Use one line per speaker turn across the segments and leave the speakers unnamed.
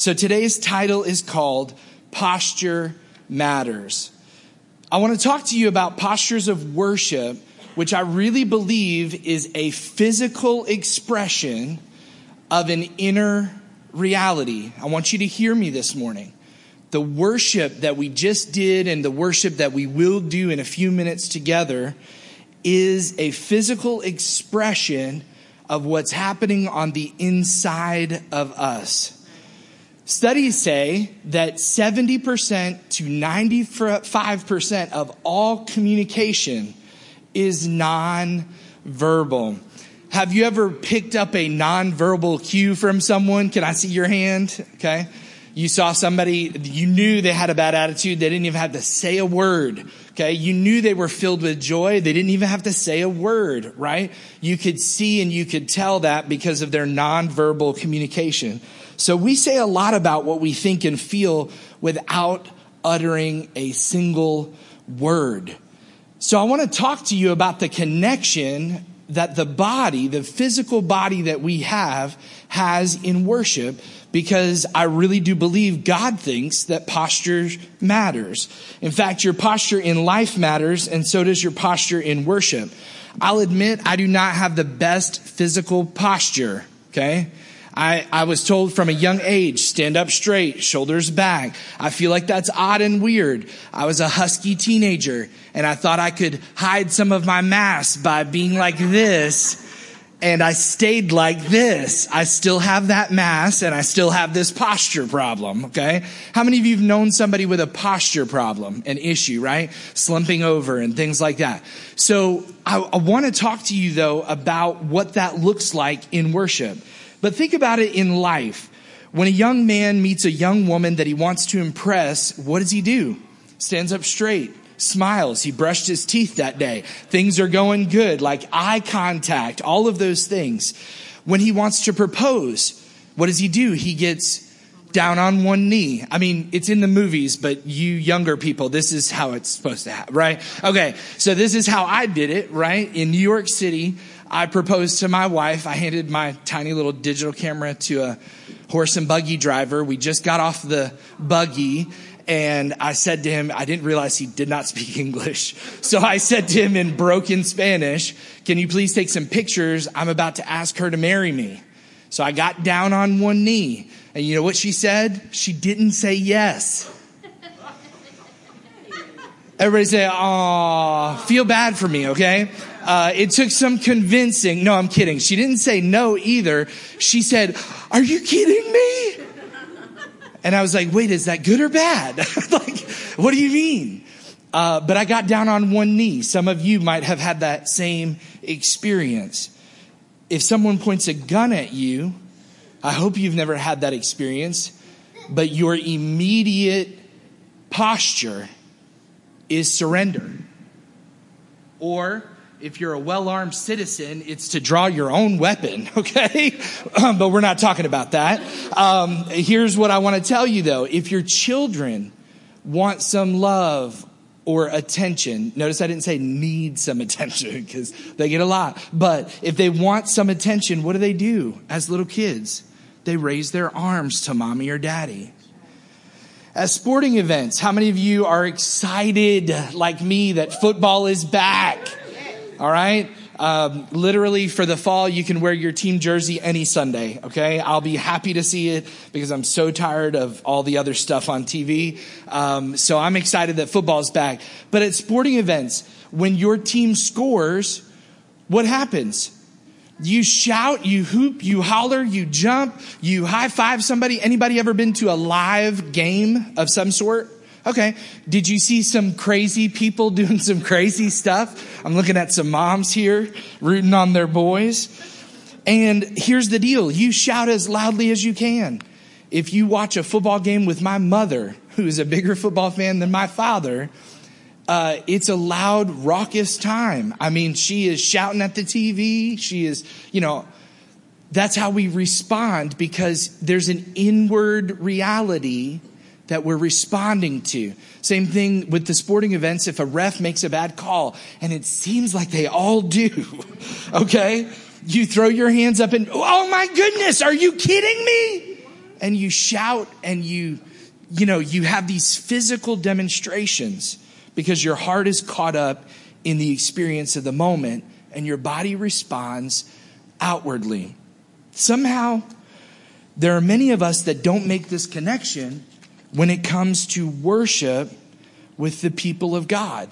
So today's title is called Posture Matters. I want to talk to you about postures of worship, which I really believe is a physical expression of an inner reality. I want you to hear me this morning. The worship that we just did and the worship that we will do in a few minutes together is a physical expression of what's happening on the inside of us. Studies say that 70% to 95% of all communication is nonverbal. Have you ever picked up a nonverbal cue from someone? Can I see your hand? Okay. You saw somebody, you knew they had a bad attitude. They didn't even have to say a word. Okay. You knew they were filled with joy. They didn't even have to say a word, right? You could see and you could tell that because of their nonverbal communication. So we say a lot about what we think and feel without uttering a single word. So I want to talk to you about the connection that the body, the physical body that we have, has in worship because I really do believe God thinks that posture matters. In fact, your posture in life matters and so does your posture in worship. I'll admit I do not have the best physical posture, okay? I, I was told from a young age, stand up straight, shoulders back. I feel like that's odd and weird. I was a husky teenager and I thought I could hide some of my mass by being like this. And I stayed like this. I still have that mass and I still have this posture problem. Okay. How many of you have known somebody with a posture problem, an issue, right? Slumping over and things like that. So I, I want to talk to you though about what that looks like in worship. But think about it in life. When a young man meets a young woman that he wants to impress, what does he do? Stands up straight, smiles. He brushed his teeth that day. Things are going good, like eye contact, all of those things. When he wants to propose, what does he do? He gets down on one knee. I mean, it's in the movies, but you younger people, this is how it's supposed to happen, right? Okay. So this is how I did it, right? In New York City, I proposed to my wife. I handed my tiny little digital camera to a horse and buggy driver. We just got off the buggy and I said to him, I didn't realize he did not speak English. So I said to him in broken Spanish, can you please take some pictures? I'm about to ask her to marry me. So I got down on one knee. And you know what she said? She didn't say yes. Everybody say, "Aw, feel bad for me." Okay. Uh, it took some convincing. No, I'm kidding. She didn't say no either. She said, "Are you kidding me?" And I was like, "Wait, is that good or bad? like, what do you mean?" Uh, but I got down on one knee. Some of you might have had that same experience. If someone points a gun at you, I hope you've never had that experience, but your immediate posture is surrender. Or if you're a well armed citizen, it's to draw your own weapon, okay? Um, but we're not talking about that. Um, here's what I want to tell you though. If your children want some love or attention, notice I didn't say need some attention because they get a lot. But if they want some attention, what do they do as little kids? They raise their arms to mommy or daddy. At sporting events, how many of you are excited like me that football is back? All right. Um, literally for the fall, you can wear your team jersey any Sunday. Okay. I'll be happy to see it because I'm so tired of all the other stuff on TV. Um, so I'm excited that football's back. But at sporting events, when your team scores, what happens? You shout, you hoop, you holler, you jump, you high five somebody. Anybody ever been to a live game of some sort? Okay. Did you see some crazy people doing some crazy stuff? I'm looking at some moms here rooting on their boys. And here's the deal. You shout as loudly as you can. If you watch a football game with my mother, who is a bigger football fan than my father, uh, it's a loud, raucous time. I mean, she is shouting at the TV. She is, you know, that's how we respond because there's an inward reality that we're responding to. Same thing with the sporting events. If a ref makes a bad call, and it seems like they all do, okay? You throw your hands up and, oh my goodness, are you kidding me? and you shout and you, you know, you have these physical demonstrations because your heart is caught up in the experience of the moment and your body responds outwardly. Somehow, there are many of us that don't make this connection when it comes to worship with the people of God.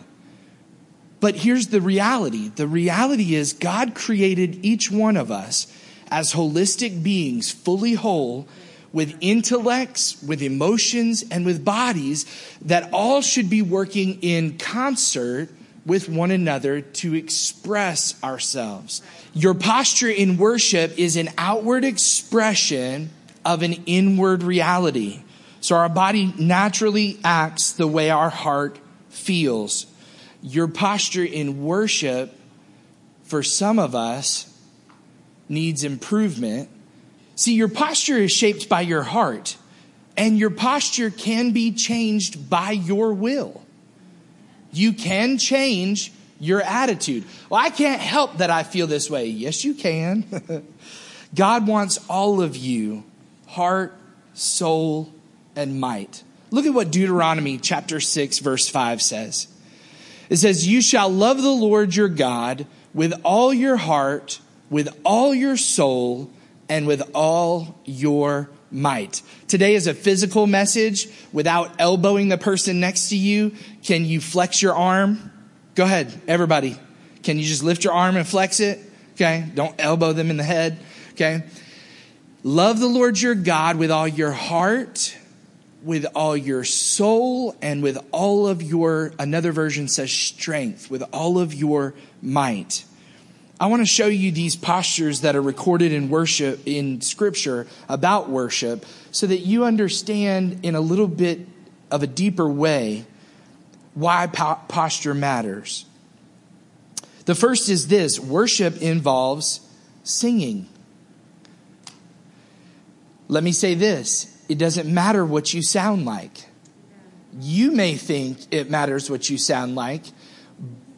But here's the reality the reality is, God created each one of us as holistic beings, fully whole, with intellects, with emotions, and with bodies that all should be working in concert with one another to express ourselves. Your posture in worship is an outward expression of an inward reality. So our body naturally acts the way our heart feels. Your posture in worship, for some of us, needs improvement. See, your posture is shaped by your heart, and your posture can be changed by your will. You can change your attitude. Well, I can't help that I feel this way. Yes, you can. God wants all of you, heart, soul, and might. Look at what Deuteronomy chapter 6, verse 5 says. It says, You shall love the Lord your God with all your heart, with all your soul, and with all your might. Today is a physical message without elbowing the person next to you. Can you flex your arm? Go ahead, everybody. Can you just lift your arm and flex it? Okay. Don't elbow them in the head. Okay. Love the Lord your God with all your heart, with all your soul, and with all of your, another version says strength, with all of your might. I want to show you these postures that are recorded in worship, in scripture about worship, so that you understand in a little bit of a deeper way why po- posture matters. The first is this worship involves singing. Let me say this it doesn't matter what you sound like. You may think it matters what you sound like,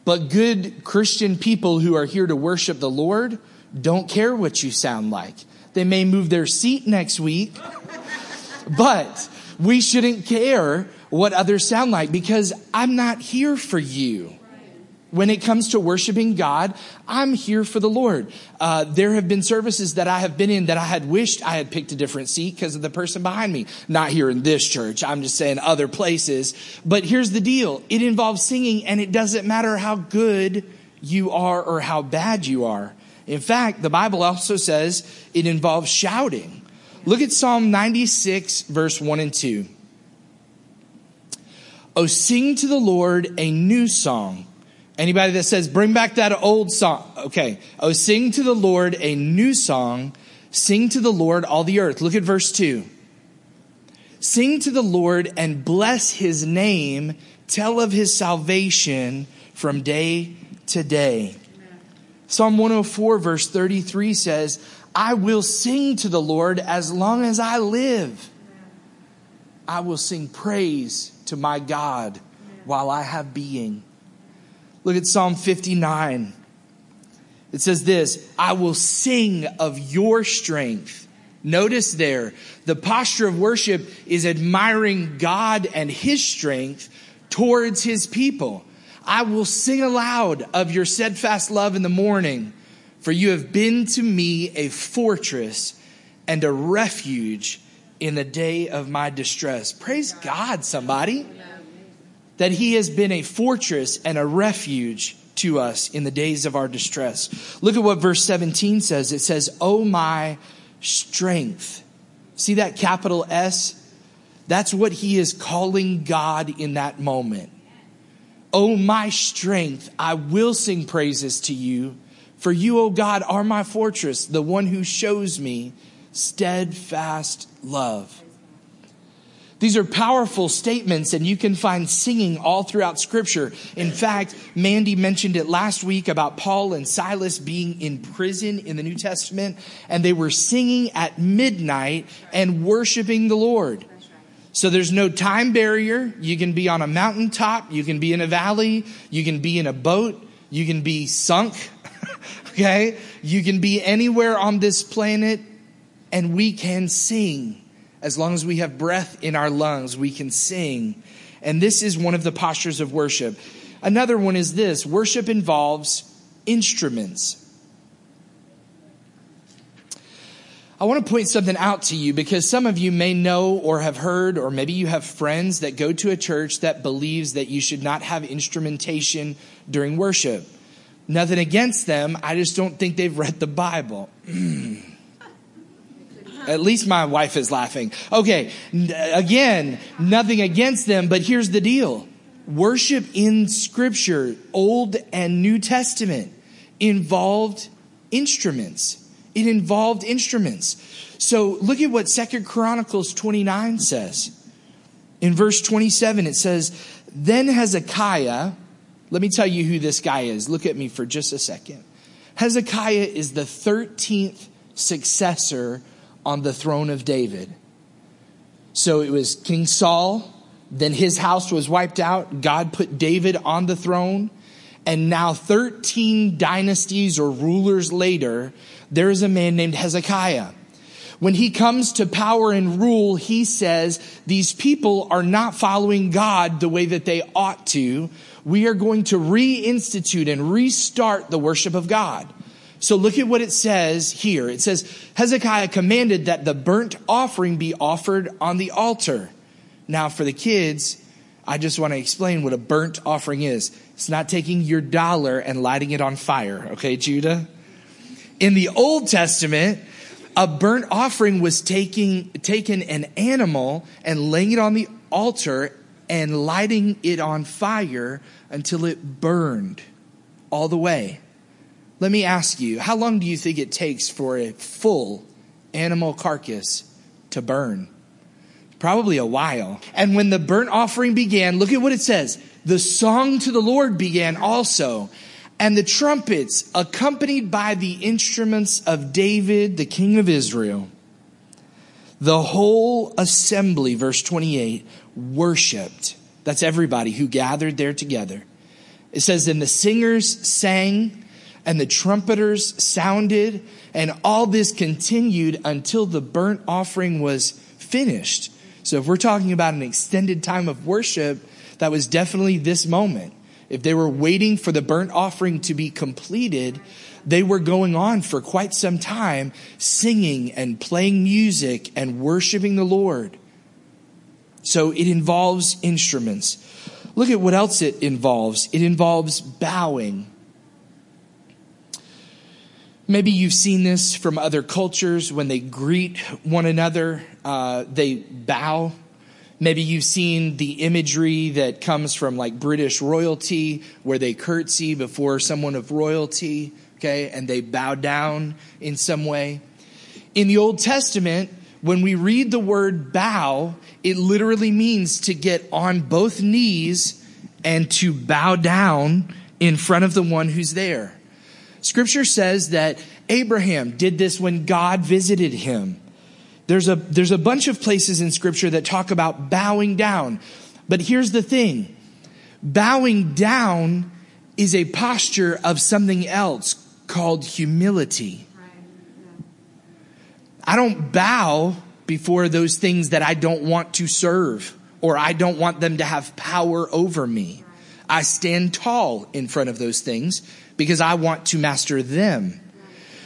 but good Christian people who are here to worship the Lord don't care what you sound like. They may move their seat next week, but we shouldn't care what others sound like because I'm not here for you. When it comes to worshiping God, I'm here for the Lord. Uh, there have been services that I have been in that I had wished I had picked a different seat because of the person behind me. Not here in this church. I'm just saying other places. But here's the deal. It involves singing and it doesn't matter how good you are or how bad you are. In fact, the Bible also says it involves shouting. Look at Psalm 96 verse 1 and 2. Oh, sing to the Lord a new song Anybody that says, bring back that old song. Okay. Oh, sing to the Lord a new song. Sing to the Lord all the earth. Look at verse 2. Sing to the Lord and bless his name. Tell of his salvation from day to day. Psalm 104, verse 33 says, I will sing to the Lord as long as I live. I will sing praise to my God while I have being. Look at Psalm 59. It says this I will sing of your strength. Notice there, the posture of worship is admiring God and his strength towards his people. I will sing aloud of your steadfast love in the morning, for you have been to me a fortress and a refuge in the day of my distress. Praise God, somebody that he has been a fortress and a refuge to us in the days of our distress. Look at what verse 17 says. It says, Oh, my strength. See that capital S? That's what he is calling God in that moment. Oh, my strength, I will sing praises to you. For you, O God, are my fortress, the one who shows me steadfast love. These are powerful statements, and you can find singing all throughout Scripture. In fact, Mandy mentioned it last week about Paul and Silas being in prison in the New Testament, and they were singing at midnight and worshiping the Lord. So there's no time barrier. You can be on a mountaintop, you can be in a valley, you can be in a boat, you can be sunk, okay? You can be anywhere on this planet, and we can sing As long as we have breath in our lungs, we can sing. And this is one of the postures of worship. Another one is this worship involves instruments. I want to point something out to you because some of you may know or have heard, or maybe you have friends that go to a church that believes that you should not have instrumentation during worship. Nothing against them, I just don't think they've read the Bible. At least my wife is laughing. Okay, again, nothing against them, but here's the deal worship in Scripture, Old and New Testament, involved instruments. It involved instruments. So look at what Second Chronicles 29 says. In verse 27, it says, Then Hezekiah, let me tell you who this guy is. Look at me for just a second. Hezekiah is the 13th successor on the throne of David. So it was King Saul, then his house was wiped out. God put David on the throne. And now 13 dynasties or rulers later, there is a man named Hezekiah. When he comes to power and rule, he says, these people are not following God the way that they ought to. We are going to reinstitute and restart the worship of God. So look at what it says here. It says, Hezekiah commanded that the burnt offering be offered on the altar. Now for the kids, I just want to explain what a burnt offering is. It's not taking your dollar and lighting it on fire. Okay, Judah? In the Old Testament, a burnt offering was taking, taking an animal and laying it on the altar and lighting it on fire until it burned all the way. Let me ask you, how long do you think it takes for a full animal carcass to burn? Probably a while. And when the burnt offering began, look at what it says. The song to the Lord began also and the trumpets accompanied by the instruments of David, the king of Israel. The whole assembly, verse 28, worshiped. That's everybody who gathered there together. It says, and the singers sang and the trumpeters sounded and all this continued until the burnt offering was finished. So if we're talking about an extended time of worship, that was definitely this moment if they were waiting for the burnt offering to be completed, they were going on for quite some time singing and playing music and worshiping the Lord. So it involves instruments. Look at what else it involves. It involves bowing. Maybe you've seen this from other cultures when they greet one another, uh, they bow Maybe you've seen the imagery that comes from like British royalty where they curtsy before someone of royalty, okay, and they bow down in some way. In the Old Testament, when we read the word bow, it literally means to get on both knees and to bow down in front of the one who's there. Scripture says that Abraham did this when God visited him. There's a, there's a bunch of places in scripture that talk about bowing down. But here's the thing. Bowing down is a posture of something else called humility. I don't bow before those things that I don't want to serve or I don't want them to have power over me. I stand tall in front of those things because I want to master them.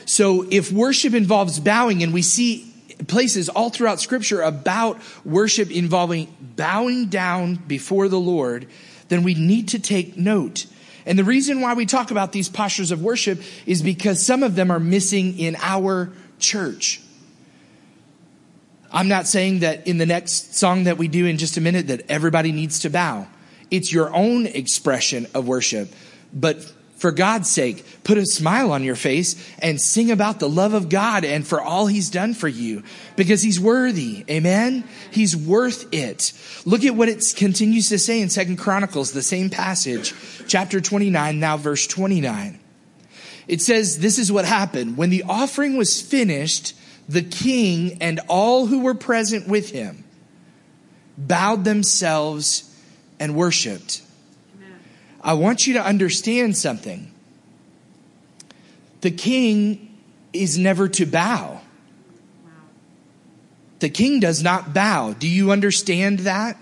So if worship involves bowing and we see places all throughout scripture about worship involving bowing down before the Lord, then we need to take note. And the reason why we talk about these postures of worship is because some of them are missing in our church. I'm not saying that in the next song that we do in just a minute that everybody needs to bow. It's your own expression of worship. But for God's sake, put a smile on your face and sing about the love of God and for all he's done for you because he's worthy. Amen. He's worth it. Look at what it continues to say in Second Chronicles, the same passage, chapter 29, now verse 29. It says, this is what happened. When the offering was finished, the king and all who were present with him bowed themselves and worshiped. I want you to understand something. The king is never to bow. The king does not bow. Do you understand that?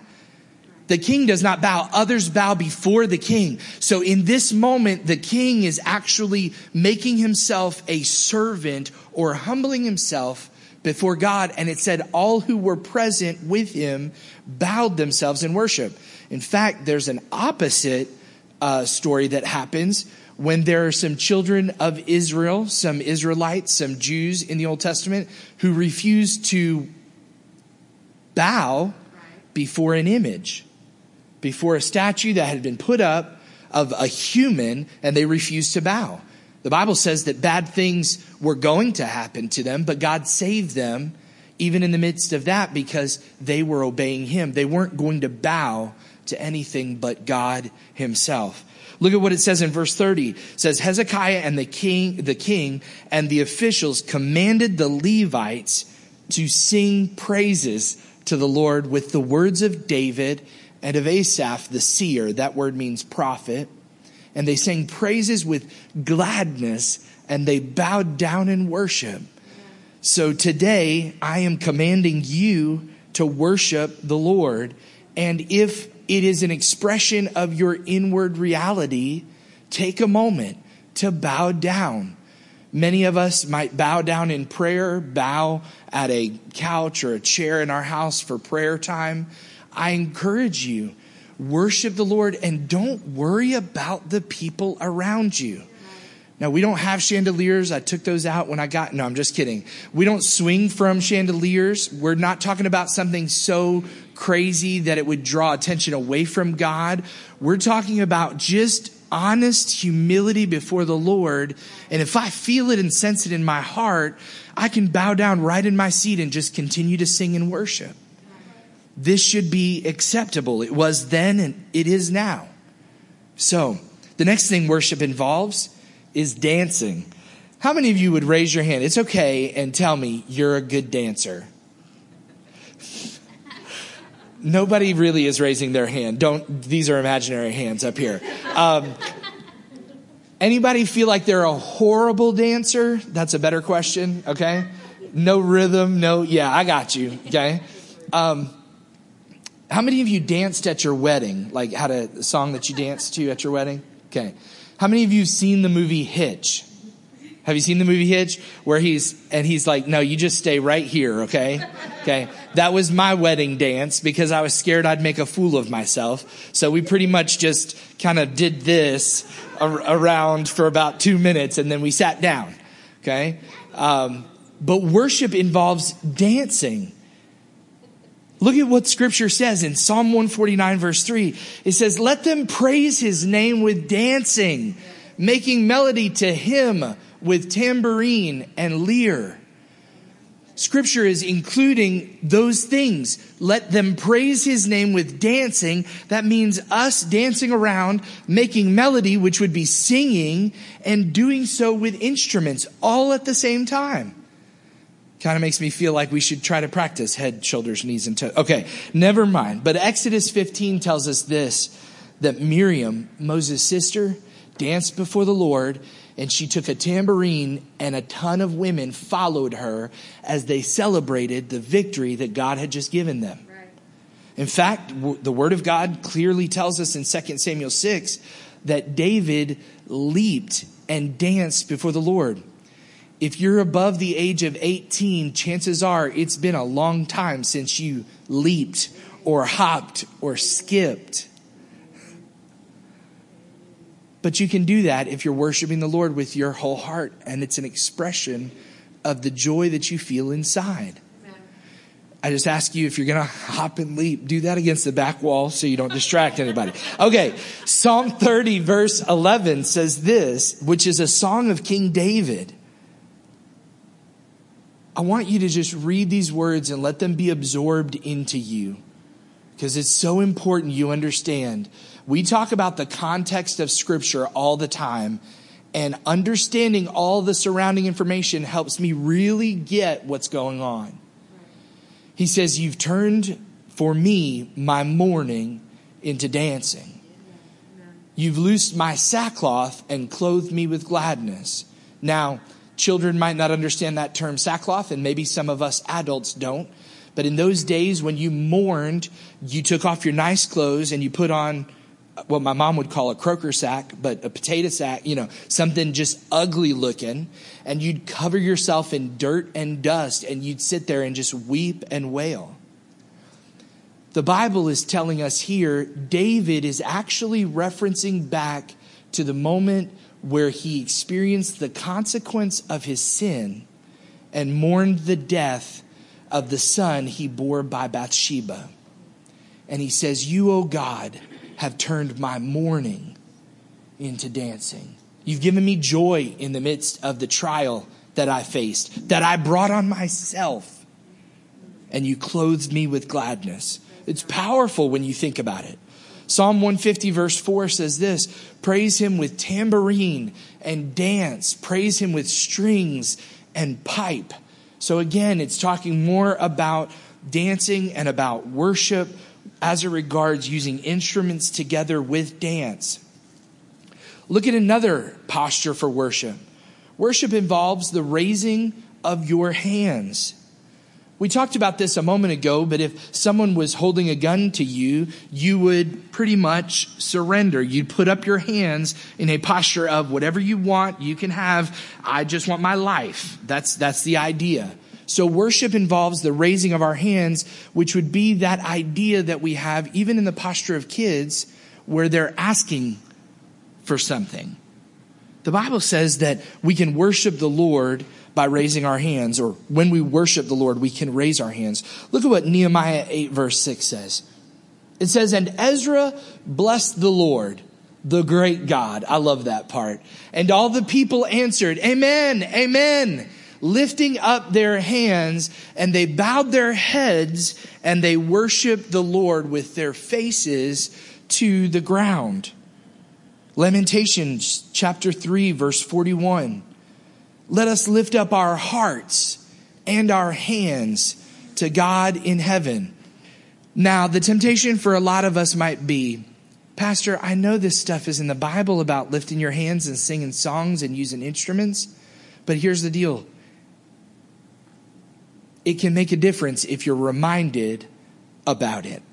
The king does not bow. Others bow before the king. So in this moment, the king is actually making himself a servant or humbling himself before God. And it said all who were present with him bowed themselves in worship. In fact, there's an opposite uh, story that happens when there are some children of Israel, some Israelites, some Jews in the Old Testament who refuse to bow before an image, before a statue that had been put up of a human, and they refused to bow. The Bible says that bad things were going to happen to them, but God saved them even in the midst of that because they were obeying Him. They weren't going to bow to anything but God Himself. Look at what it says in verse 30. It says Hezekiah and the king, the king and the officials commanded the Levites to sing praises to the Lord with the words of David and of Asaph the seer. That word means prophet. And they sang praises with gladness and they bowed down in worship. So today I am commanding you to worship the Lord. And if it is an expression of your inward reality, take a moment to bow down. Many of us might bow down in prayer, bow at a couch or a chair in our house for prayer time. I encourage you, worship the Lord and don't worry about the people around you. Now, we don't have chandeliers. I took those out when I got, no, I'm just kidding. We don't swing from chandeliers. We're not talking about something so crazy that it would draw attention away from God. We're talking about just honest humility before the Lord. And if I feel it and sense it in my heart, I can bow down right in my seat and just continue to sing and worship. This should be acceptable. It was then and it is now. So, the next thing worship involves is dancing. How many of you would raise your hand? It's okay and tell me you're a good dancer. Nobody really is raising their hand. Don't, these are imaginary hands up here. Um, anybody feel like they're a horrible dancer? That's a better question, okay? No rhythm, no, yeah, I got you, okay? Um, how many of you danced at your wedding? Like had a song that you danced to at your wedding? Okay. How many of you have seen the movie Hitch? Have you seen the movie Hitch? Where he's, and he's like, no, you just stay right here, okay? Okay. That was my wedding dance because I was scared I'd make a fool of myself. So we pretty much just kind of did this around for about two minutes and then we sat down, okay? Um, but worship involves dancing. Look at what scripture says in Psalm 149 verse 3. It says, let them praise his name with dancing, making melody to him with tambourine and lyre. Scripture is including those things. Let them praise his name with dancing. That means us dancing around, making melody, which would be singing, and doing so with instruments all at the same time. Kind of makes me feel like we should try to practice head, shoulders, knees, and toes. Okay, never mind. But Exodus 15 tells us this that Miriam, Moses' sister, danced before the Lord, and she took a tambourine, and a ton of women followed her as they celebrated the victory that God had just given them. Right. In fact, the Word of God clearly tells us in 2 Samuel 6 that David leaped and danced before the Lord. If you're above the age of 18, chances are it's been a long time since you leaped or hopped or skipped. But you can do that if you're worshiping the Lord with your whole heart, and it's an expression of the joy that you feel inside. I just ask you if you're going to hop and leap, do that against the back wall so you don't distract anybody. Okay. Psalm 30 verse 11 says this, which is a song of King David. I want you to just read these words and let them be absorbed into you because it's so important you understand. We talk about the context of scripture all the time and understanding all the surrounding information helps me really get what's going on. He says, You've turned for me my mourning into dancing. You've loosed my sackcloth and clothed me with gladness. Now, Children might not understand that term sackcloth, and maybe some of us adults don't. But in those days when you mourned, you took off your nice clothes and you put on what my mom would call a croaker sack, but a potato sack, you know, something just ugly looking. And you'd cover yourself in dirt and dust and you'd sit there and just weep and wail. The Bible is telling us here, David is actually referencing back to the moment where he experienced the consequence of his sin and mourned the death of the son he bore by Bathsheba. And he says, You, O God, have turned my mourning into dancing. You've given me joy in the midst of the trial that I faced, that I brought on myself, and you clothed me with gladness. It's powerful when you think about it. Psalm 150, verse 4 says this Praise him with tambourine and dance, praise him with strings and pipe. So again, it's talking more about dancing and about worship as it regards using instruments together with dance. Look at another posture for worship. Worship involves the raising of your hands. We talked about this a moment ago, but if someone was holding a gun to you, you would pretty much surrender. You'd put up your hands in a posture of whatever you want, you can have. I just want my life. That's, that's the idea. So worship involves the raising of our hands, which would be that idea that we have even in the posture of kids where they're asking for something. The Bible says that we can worship the Lord by raising our hands, or when we worship the Lord, we can raise our hands. Look at what Nehemiah 8 verse 6 says. It says, And Ezra blessed the Lord, the great God. I love that part. And all the people answered, Amen, Amen lifting up their hands and they bowed their heads and they worshiped the Lord with their faces to the ground. Lamentations chapter 3 verse 41. Let us lift up our hearts and our hands to God in heaven. Now, the temptation for a lot of us might be, Pastor, I know this stuff is in the Bible about lifting your hands and singing songs and using instruments, but here's the deal it can make a difference if you're reminded about it.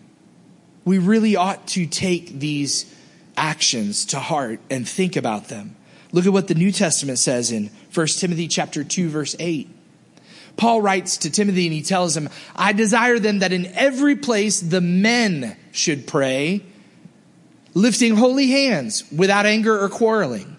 We really ought to take these actions to heart and think about them. Look at what the New Testament says in 1 Timothy chapter 2 verse 8. Paul writes to Timothy and he tells him, I desire then that in every place the men should pray, lifting holy hands without anger or quarreling.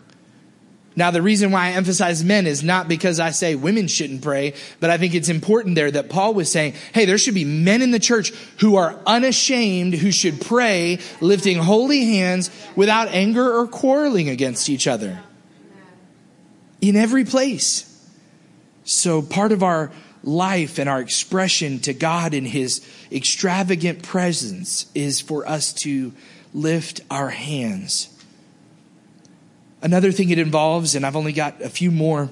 Now, the reason why I emphasize men is not because I say women shouldn't pray, but I think it's important there that Paul was saying, hey, there should be men in the church who are unashamed, who should pray, lifting holy hands without anger or quarreling against each other. In every place. So part of our life and our expression to God in his extravagant presence is for us to lift our hands. Another thing it involves, and I've only got a few more,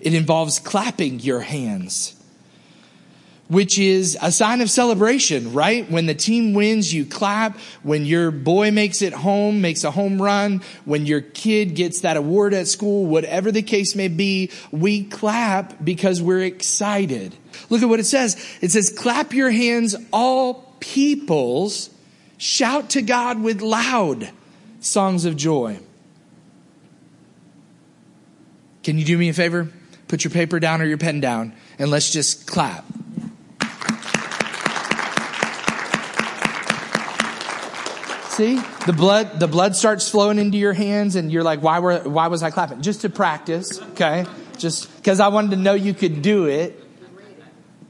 it involves clapping your hands, which is a sign of celebration, right? When the team wins, you clap. When your boy makes it home, makes a home run, when your kid gets that award at school, whatever the case may be, we clap because we're excited. Look at what it says. It says, clap your hands, all peoples, shout to God with loud songs of joy. Can you do me a favor? Put your paper down or your pen down and let's just clap. See? The blood the blood starts flowing into your hands and you're like why were why was I clapping? Just to practice, okay? Just cuz I wanted to know you could do it.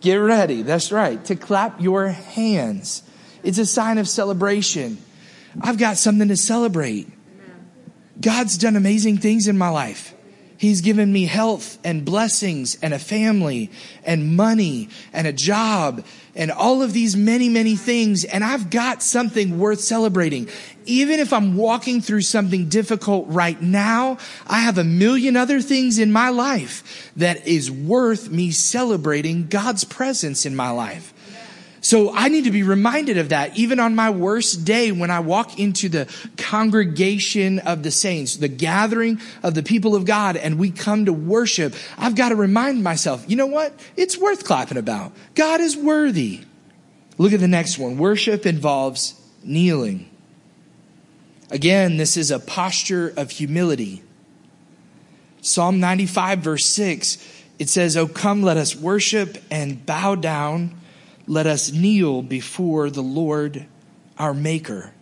Get ready. That's right. To clap your hands. It's a sign of celebration. I've got something to celebrate. God's done amazing things in my life. He's given me health and blessings and a family and money and a job and all of these many, many things. And I've got something worth celebrating. Even if I'm walking through something difficult right now, I have a million other things in my life that is worth me celebrating God's presence in my life. So I need to be reminded of that even on my worst day when I walk into the congregation of the saints, the gathering of the people of God, and we come to worship. I've got to remind myself, you know what? It's worth clapping about. God is worthy. Look at the next one. Worship involves kneeling. Again, this is a posture of humility. Psalm 95, verse 6, it says, Oh, come, let us worship and bow down. Let us kneel before the Lord our Maker.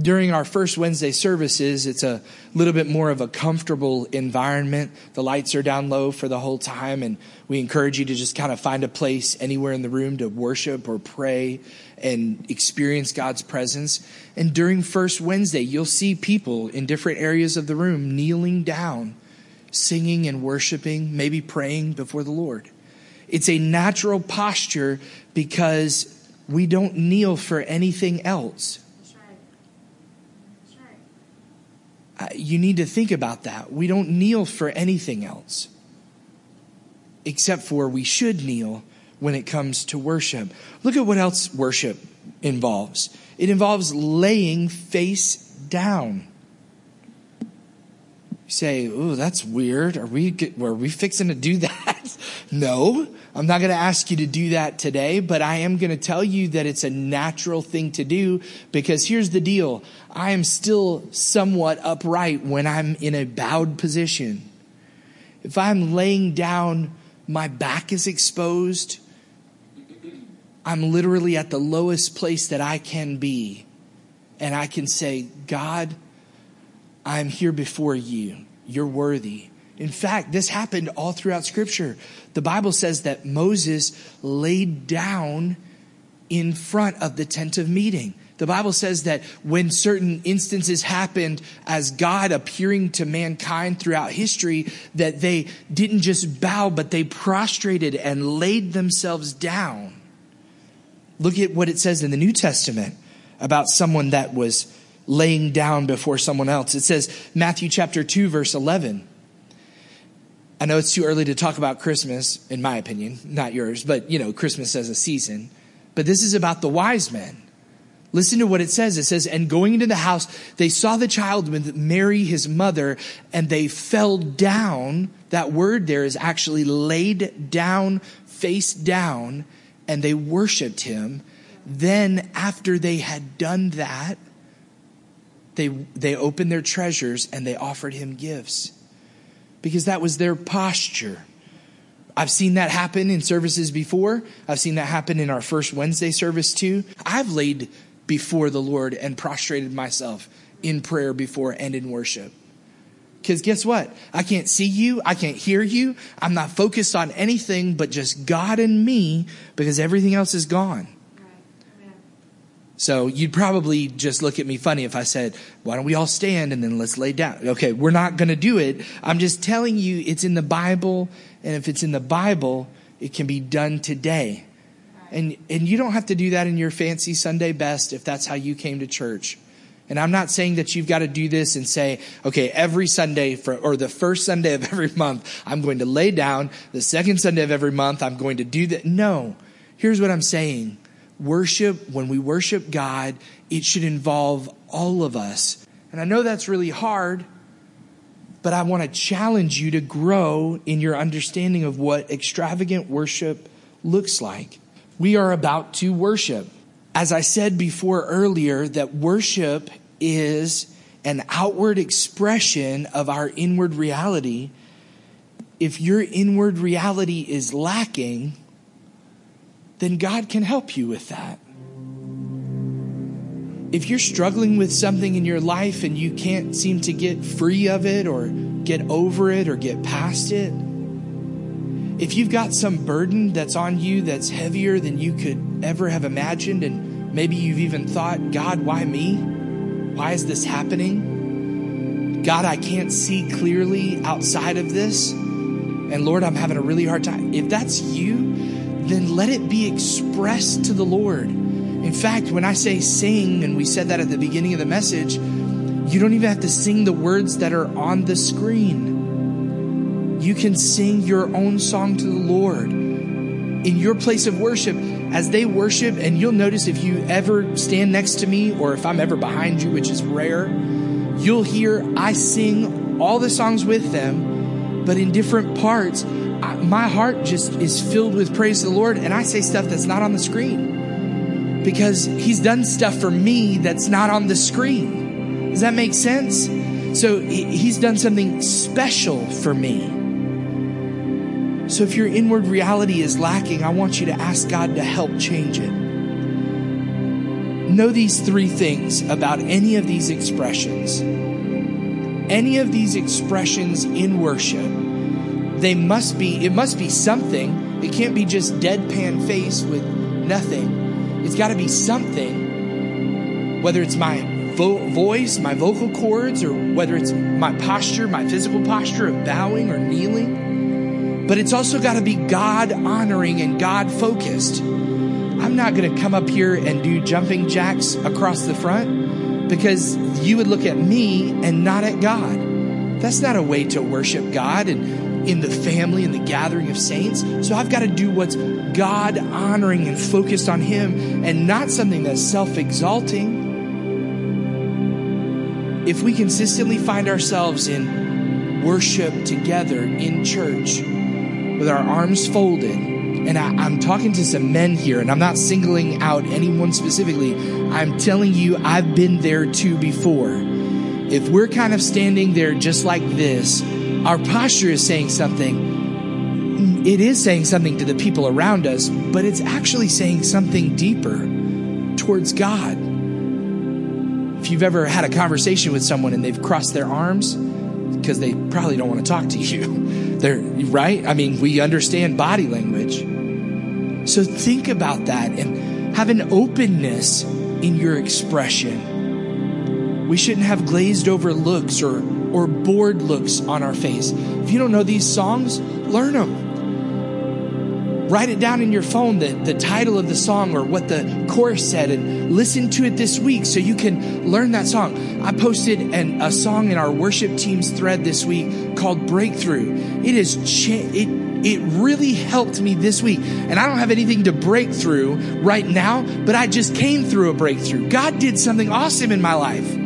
during our first Wednesday services, it's a little bit more of a comfortable environment. The lights are down low for the whole time, and we encourage you to just kind of find a place anywhere in the room to worship or pray and experience God's presence. And during First Wednesday, you'll see people in different areas of the room kneeling down, singing and worshiping, maybe praying before the Lord. It's a natural posture because we don't kneel for anything else. Uh, you need to think about that. We don't kneel for anything else, except for we should kneel when it comes to worship. Look at what else worship involves it involves laying face down. You say, "Oh, that's weird. Are we are we fixing to do that?" No. I'm not going to ask you to do that today, but I am going to tell you that it's a natural thing to do because here's the deal. I am still somewhat upright when I'm in a bowed position. If I'm laying down, my back is exposed. I'm literally at the lowest place that I can be. And I can say, God, I'm here before you. You're worthy. In fact, this happened all throughout Scripture. The Bible says that Moses laid down in front of the tent of meeting. The Bible says that when certain instances happened as God appearing to mankind throughout history, that they didn't just bow, but they prostrated and laid themselves down. Look at what it says in the New Testament about someone that was laying down before someone else. It says, Matthew chapter 2, verse 11. I know it's too early to talk about Christmas, in my opinion, not yours, but you know, Christmas as a season. But this is about the wise men. Listen to what it says. It says, and going into the house, they saw the child with Mary, his mother, and they fell down. That word there is actually laid down, face down, and they worshiped him. Then after they had done that, they, they opened their treasures and they offered him gifts because that was their posture. I've seen that happen in services before. I've seen that happen in our first Wednesday service too. I've laid before the Lord and prostrated myself in prayer before and in worship. Because guess what? I can't see you. I can't hear you. I'm not focused on anything but just God and me because everything else is gone. So you'd probably just look at me funny if I said, why don't we all stand and then let's lay down? Okay, we're not going to do it. I'm just telling you it's in the Bible. And if it's in the Bible, it can be done today. And, and you don't have to do that in your fancy Sunday best if that's how you came to church. And I'm not saying that you've got to do this and say, okay, every Sunday for, or the first Sunday of every month, I'm going to lay down. The second Sunday of every month, I'm going to do that. No. Here's what I'm saying worship, when we worship God, it should involve all of us. And I know that's really hard, but I want to challenge you to grow in your understanding of what extravagant worship looks like. We are about to worship. As I said before earlier, that worship is an outward expression of our inward reality. If your inward reality is lacking, then God can help you with that. If you're struggling with something in your life and you can't seem to get free of it or get over it or get past it, if you've got some burden that's on you that's heavier than you could ever have imagined, and maybe you've even thought, God, why me? Why is this happening? God, I can't see clearly outside of this. And Lord, I'm having a really hard time. If that's you, then let it be expressed to the Lord. In fact, when I say sing, and we said that at the beginning of the message, you don't even have to sing the words that are on the screen. You can sing your own song to the Lord in your place of worship as they worship. And you'll notice if you ever stand next to me or if I'm ever behind you, which is rare, you'll hear I sing all the songs with them, but in different parts My heart just is filled with praise to the Lord, and I say stuff that's not on the screen because He's done stuff for me that's not on the screen. Does that make sense? So He's done something special for me. So if your inward reality is lacking, I want you to ask God to help change it. Know these three things about any of these expressions. Any of these expressions in worship, they must be, it must be something. It can't be just deadpan face with nothing. It's got to be something, whether it's my vo- voice, my vocal cords, or whether it's my posture, my physical posture of bowing or kneeling but it's also got to be God honoring and God focused. I'm not going to come up here and do jumping jacks across the front because you would look at me and not at God. That's not a way to worship God and in the family and the gathering of saints. So I've got to do what's God honoring and focused on Him and not something that's self exalting. If we consistently find ourselves in worship together in church, with our arms folded. And I, am talking to some men here, and I'm not singling out anyone specifically. I'm telling you, I've been there too before. If we're kind of standing there just like this, our posture is saying something. It is saying something to the people around us, but it's actually saying something deeper towards God. If you've ever had a conversation with someone and they've crossed their arms, because they probably don't want to talk to you. They're, right? I mean, we understand body language. So think about that and have an openness in your expression. We shouldn't have glazed over looks or, or bored looks on our face. If you don't know these songs, learn them write it down in your phone, the, the title of the song or what the chorus said, and listen to it this week so you can learn that song. I posted an, a song in our worship team's thread this week called Breakthrough. It is cha- it it really helped me this week. And I don't have anything to break through right now, but I just came through a breakthrough. God did something awesome in my life.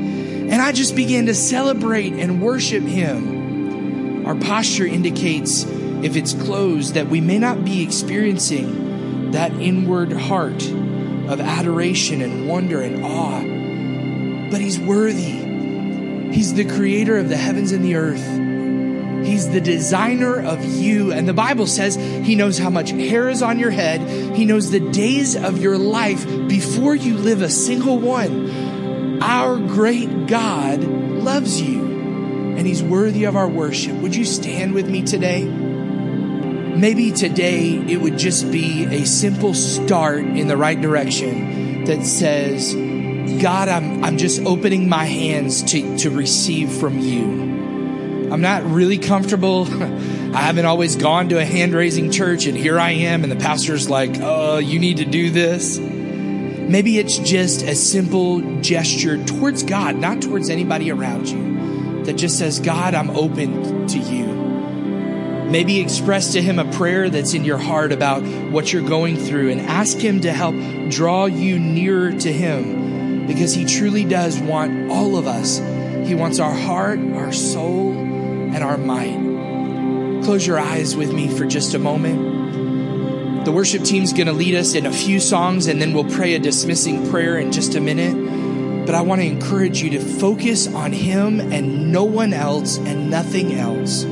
And I just began to celebrate and worship Him. Our posture indicates if it's closed, that we may not be experiencing that inward heart of adoration and wonder and awe. But He's worthy. He's the creator of the heavens and the earth. He's the designer of you. And the Bible says He knows how much hair is on your head. He knows the days of your life before you live a single one. Our great God loves you and He's worthy of our worship. Would you stand with me today? maybe today it would just be a simple start in the right direction that says, God, I'm, I'm just opening my hands to, to receive from you. I'm not really comfortable. I haven't always gone to a hand raising church, and here I am, and the pastor's like, Oh, you need to do this. Maybe it's just a simple gesture towards God, not towards anybody around you, that just says, God, I'm open to you. Maybe express to Him a prayer that's in your heart about what you're going through and ask Him to help draw you nearer to Him because He truly does want all of us. He wants our heart, our soul, and our might. Close your eyes with me for just a moment. The worship team's going to lead us in a few songs and then we'll pray a dismissing prayer in just a minute. But I want to encourage you to focus on Him and no one else and nothing else.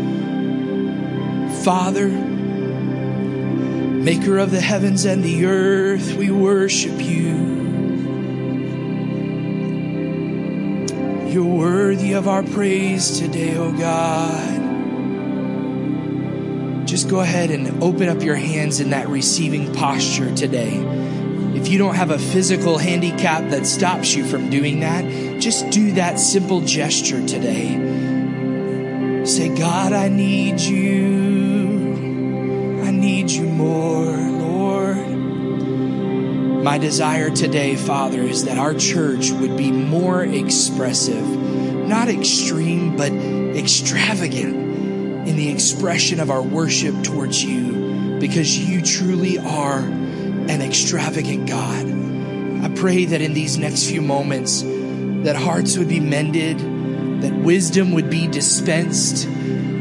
Father, maker of the heavens and the earth, we worship you. You're worthy of our praise today, O oh God. Just go ahead and open up your hands in that receiving posture today. If you don't have a physical handicap that stops you from doing that, just do that simple gesture today. Say, God, I need you I need you more, Lord. My desire today, Father, is that our church would be more expressive, not extreme, but extravagant in the expression of our worship towards you, because you truly are an extravagant God. I pray that in these next few moments, that hearts would be mended, that wisdom would be dispensed,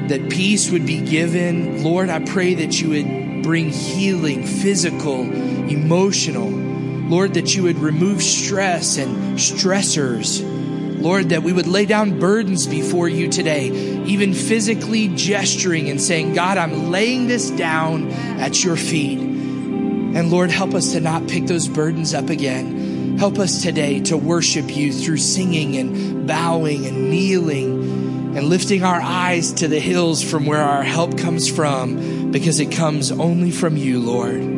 that peace would be given. Lord, I pray that you would bring healing, physical, emotional. Lord, that you would remove stress and stressors. Lord, that we would lay down burdens before you today, even physically gesturing and saying, God, I'm laying this down at your feet. And Lord, help us to not pick those burdens up again. Help us today to worship you through singing and bowing and kneeling and lifting our eyes to the hills from where our help comes from because it comes only from you, Lord.